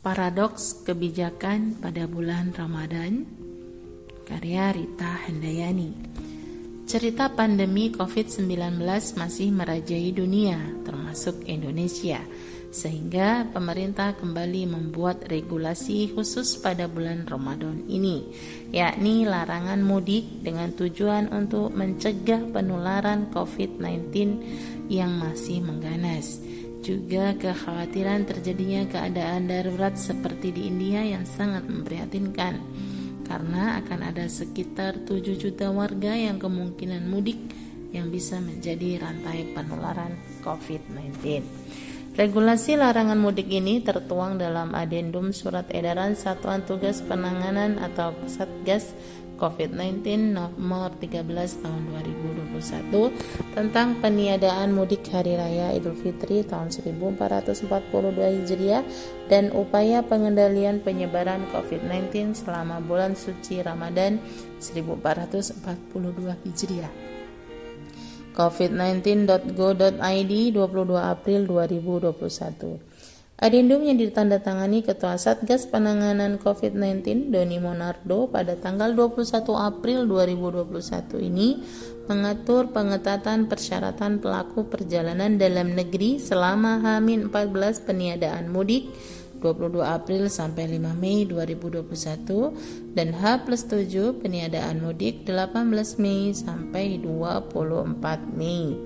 Paradoks Kebijakan pada Bulan Ramadan Karya Rita Handayani. Cerita pandemi COVID-19 masih merajai dunia, termasuk Indonesia, sehingga pemerintah kembali membuat regulasi khusus pada bulan Ramadan ini, yakni larangan mudik dengan tujuan untuk mencegah penularan COVID-19 yang masih mengganas juga kekhawatiran terjadinya keadaan darurat seperti di India yang sangat memprihatinkan karena akan ada sekitar 7 juta warga yang kemungkinan mudik yang bisa menjadi rantai penularan COVID-19. Regulasi larangan mudik ini tertuang dalam adendum surat edaran Satuan Tugas Penanganan atau Satgas COVID-19 nomor 13 tahun 2021 tentang peniadaan mudik hari raya Idul Fitri tahun 1442 Hijriah dan upaya pengendalian penyebaran COVID-19 selama bulan suci Ramadan 1442 Hijriah. covid19.go.id 22 April 2021 Adendum yang ditandatangani Ketua Satgas Penanganan COVID-19 Doni Monardo pada tanggal 21 April 2021 ini mengatur pengetatan persyaratan pelaku perjalanan dalam negeri selama H-14 peniadaan mudik 22 April sampai 5 Mei 2021 dan H plus 7 peniadaan mudik 18 Mei sampai 24 Mei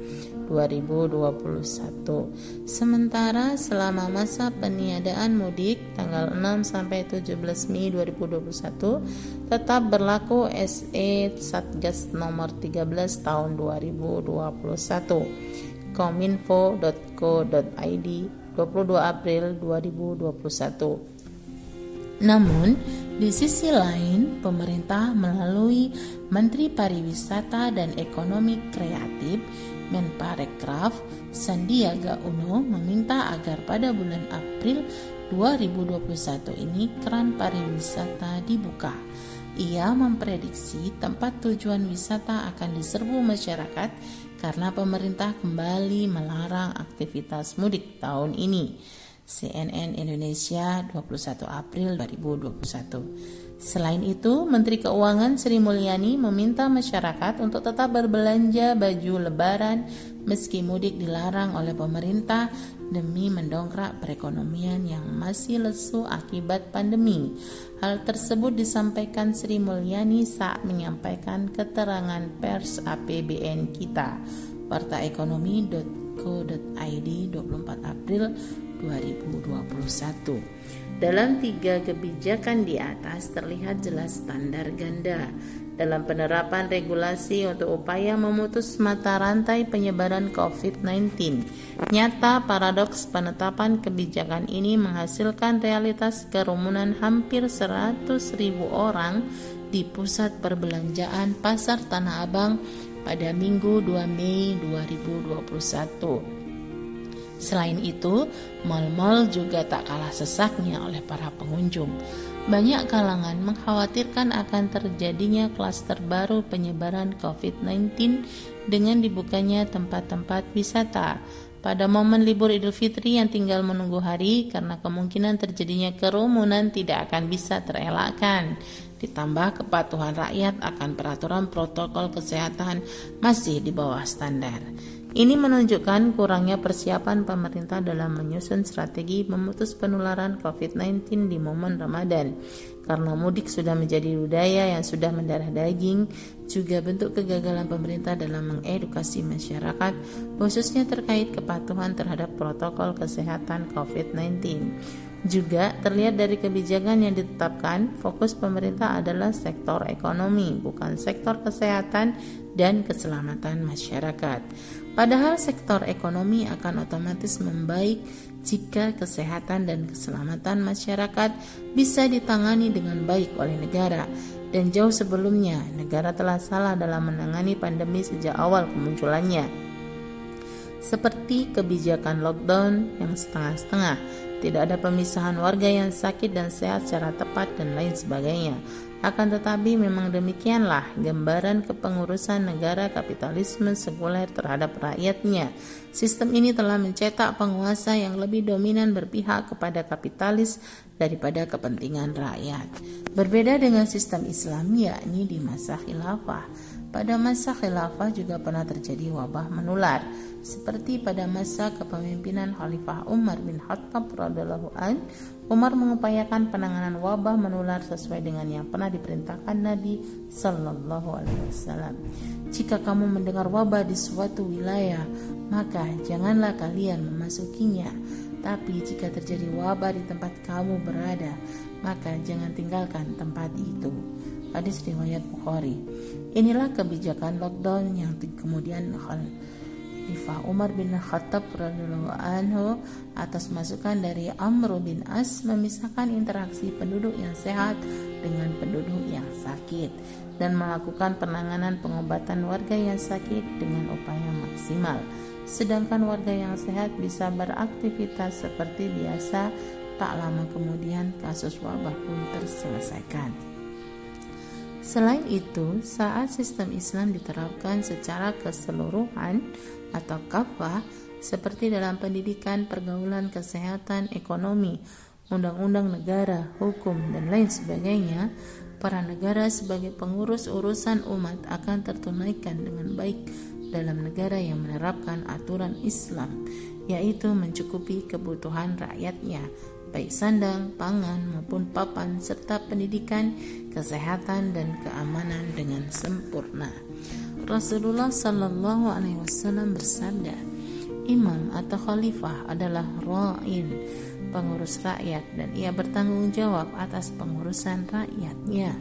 2021. Sementara selama masa peniadaan mudik tanggal 6 sampai 17 Mei 2021 tetap berlaku SE Satgas nomor 13 tahun 2021 kominfo.co.id 22 April 2021. Namun, di sisi lain, pemerintah melalui Menteri Pariwisata dan Ekonomi Kreatif Menparekraf Sandiaga Uno meminta agar pada bulan April 2021 ini keran pariwisata dibuka. Ia memprediksi tempat tujuan wisata akan diserbu masyarakat karena pemerintah kembali melarang aktivitas mudik tahun ini. CNN Indonesia 21 April 2021. Selain itu, Menteri Keuangan Sri Mulyani meminta masyarakat untuk tetap berbelanja baju lebaran meski mudik dilarang oleh pemerintah demi mendongkrak perekonomian yang masih lesu akibat pandemi. Hal tersebut disampaikan Sri Mulyani saat menyampaikan keterangan pers APBN kita. Wartaekonomi.co.id 24 April 2021. Dalam tiga kebijakan di atas terlihat jelas standar ganda dalam penerapan regulasi untuk upaya memutus mata rantai penyebaran COVID-19. Nyata paradoks penetapan kebijakan ini menghasilkan realitas kerumunan hampir 100 ribu orang di pusat perbelanjaan Pasar Tanah Abang pada Minggu 2 Mei 2021. Selain itu, mal-mal juga tak kalah sesaknya oleh para pengunjung. Banyak kalangan mengkhawatirkan akan terjadinya klaster baru penyebaran COVID-19 dengan dibukanya tempat-tempat wisata. Pada momen libur Idul Fitri yang tinggal menunggu hari karena kemungkinan terjadinya kerumunan tidak akan bisa terelakkan. Ditambah kepatuhan rakyat akan peraturan protokol kesehatan masih di bawah standar. Ini menunjukkan kurangnya persiapan pemerintah dalam menyusun strategi memutus penularan COVID-19 di momen Ramadan. Karena mudik sudah menjadi budaya yang sudah mendarah daging, juga bentuk kegagalan pemerintah dalam mengedukasi masyarakat, khususnya terkait kepatuhan terhadap protokol kesehatan COVID-19. Juga terlihat dari kebijakan yang ditetapkan, fokus pemerintah adalah sektor ekonomi, bukan sektor kesehatan dan keselamatan masyarakat. Padahal sektor ekonomi akan otomatis membaik jika kesehatan dan keselamatan masyarakat bisa ditangani dengan baik oleh negara. Dan jauh sebelumnya, negara telah salah dalam menangani pandemi sejak awal kemunculannya. Seperti kebijakan lockdown yang setengah-setengah, tidak ada pemisahan warga yang sakit dan sehat secara tepat dan lain sebagainya. Akan tetapi memang demikianlah gambaran kepengurusan negara kapitalisme sekuler terhadap rakyatnya. Sistem ini telah mencetak penguasa yang lebih dominan berpihak kepada kapitalis daripada kepentingan rakyat. Berbeda dengan sistem Islam yakni di masa khilafah. Pada masa khilafah juga pernah terjadi wabah menular seperti pada masa kepemimpinan Khalifah Umar bin Khattab radhiallahu an, Umar mengupayakan penanganan wabah menular sesuai dengan yang pernah diperintahkan Nabi Sallallahu Alaihi Wasallam. Jika kamu mendengar wabah di suatu wilayah, maka janganlah kalian memasukinya. Tapi jika terjadi wabah di tempat kamu berada, maka jangan tinggalkan tempat itu. Hadis riwayat Bukhari. Inilah kebijakan lockdown yang kemudian Khalifah Umar bin Khattab radhiyallahu anhu atas masukan dari Amr bin As memisahkan interaksi penduduk yang sehat dengan penduduk yang sakit dan melakukan penanganan pengobatan warga yang sakit dengan upaya maksimal. Sedangkan warga yang sehat bisa beraktivitas seperti biasa, tak lama kemudian kasus wabah pun terselesaikan. Selain itu, saat sistem Islam diterapkan secara keseluruhan, atau kafah seperti dalam pendidikan, pergaulan, kesehatan, ekonomi, undang-undang negara, hukum, dan lain sebagainya, para negara sebagai pengurus urusan umat akan tertunaikan dengan baik dalam negara yang menerapkan aturan Islam, yaitu mencukupi kebutuhan rakyatnya, baik sandang, pangan, maupun papan, serta pendidikan, kesehatan, dan keamanan dengan sempurna. Rasulullah Shallallahu Alaihi Wasallam bersabda, imam atau khalifah adalah ra'in, pengurus rakyat dan ia bertanggung jawab atas pengurusan rakyatnya.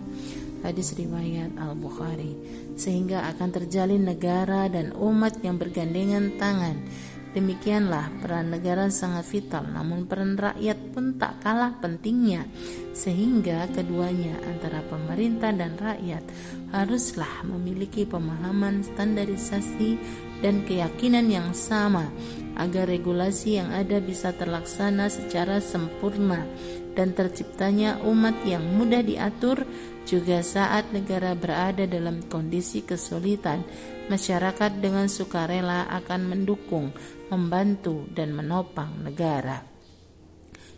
Hadis riwayat Al-Bukhari sehingga akan terjalin negara dan umat yang bergandengan tangan Demikianlah peran negara sangat vital, namun peran rakyat pun tak kalah pentingnya, sehingga keduanya antara pemerintah dan rakyat haruslah memiliki pemahaman standarisasi dan keyakinan yang sama agar regulasi yang ada bisa terlaksana secara sempurna dan terciptanya umat yang mudah diatur juga saat negara berada dalam kondisi kesulitan, masyarakat dengan sukarela akan mendukung, membantu, dan menopang negara.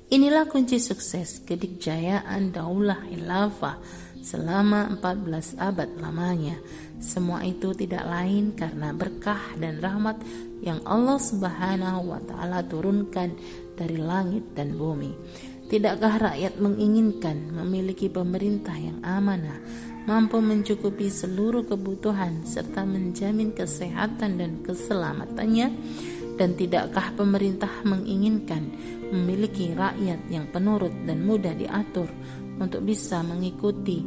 Inilah kunci sukses kedikjayaan Daulah Khilafah selama 14 abad lamanya. Semua itu tidak lain karena berkah dan rahmat yang Allah Subhanahu wa taala turunkan dari langit dan bumi. Tidakkah rakyat menginginkan memiliki pemerintah yang amanah, mampu mencukupi seluruh kebutuhan serta menjamin kesehatan dan keselamatannya? Dan tidakkah pemerintah menginginkan memiliki rakyat yang penurut dan mudah diatur untuk bisa mengikuti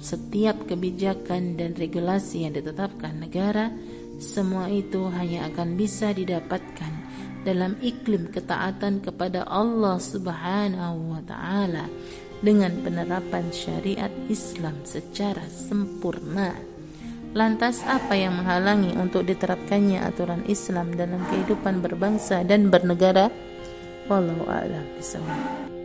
setiap kebijakan dan regulasi yang ditetapkan negara? Semua itu hanya akan bisa didapatkan dalam iklim ketaatan kepada Allah Subhanahu wa taala dengan penerapan syariat Islam secara sempurna. Lantas apa yang menghalangi untuk diterapkannya aturan Islam dalam kehidupan berbangsa dan bernegara? Wallahu a'lam bishawab.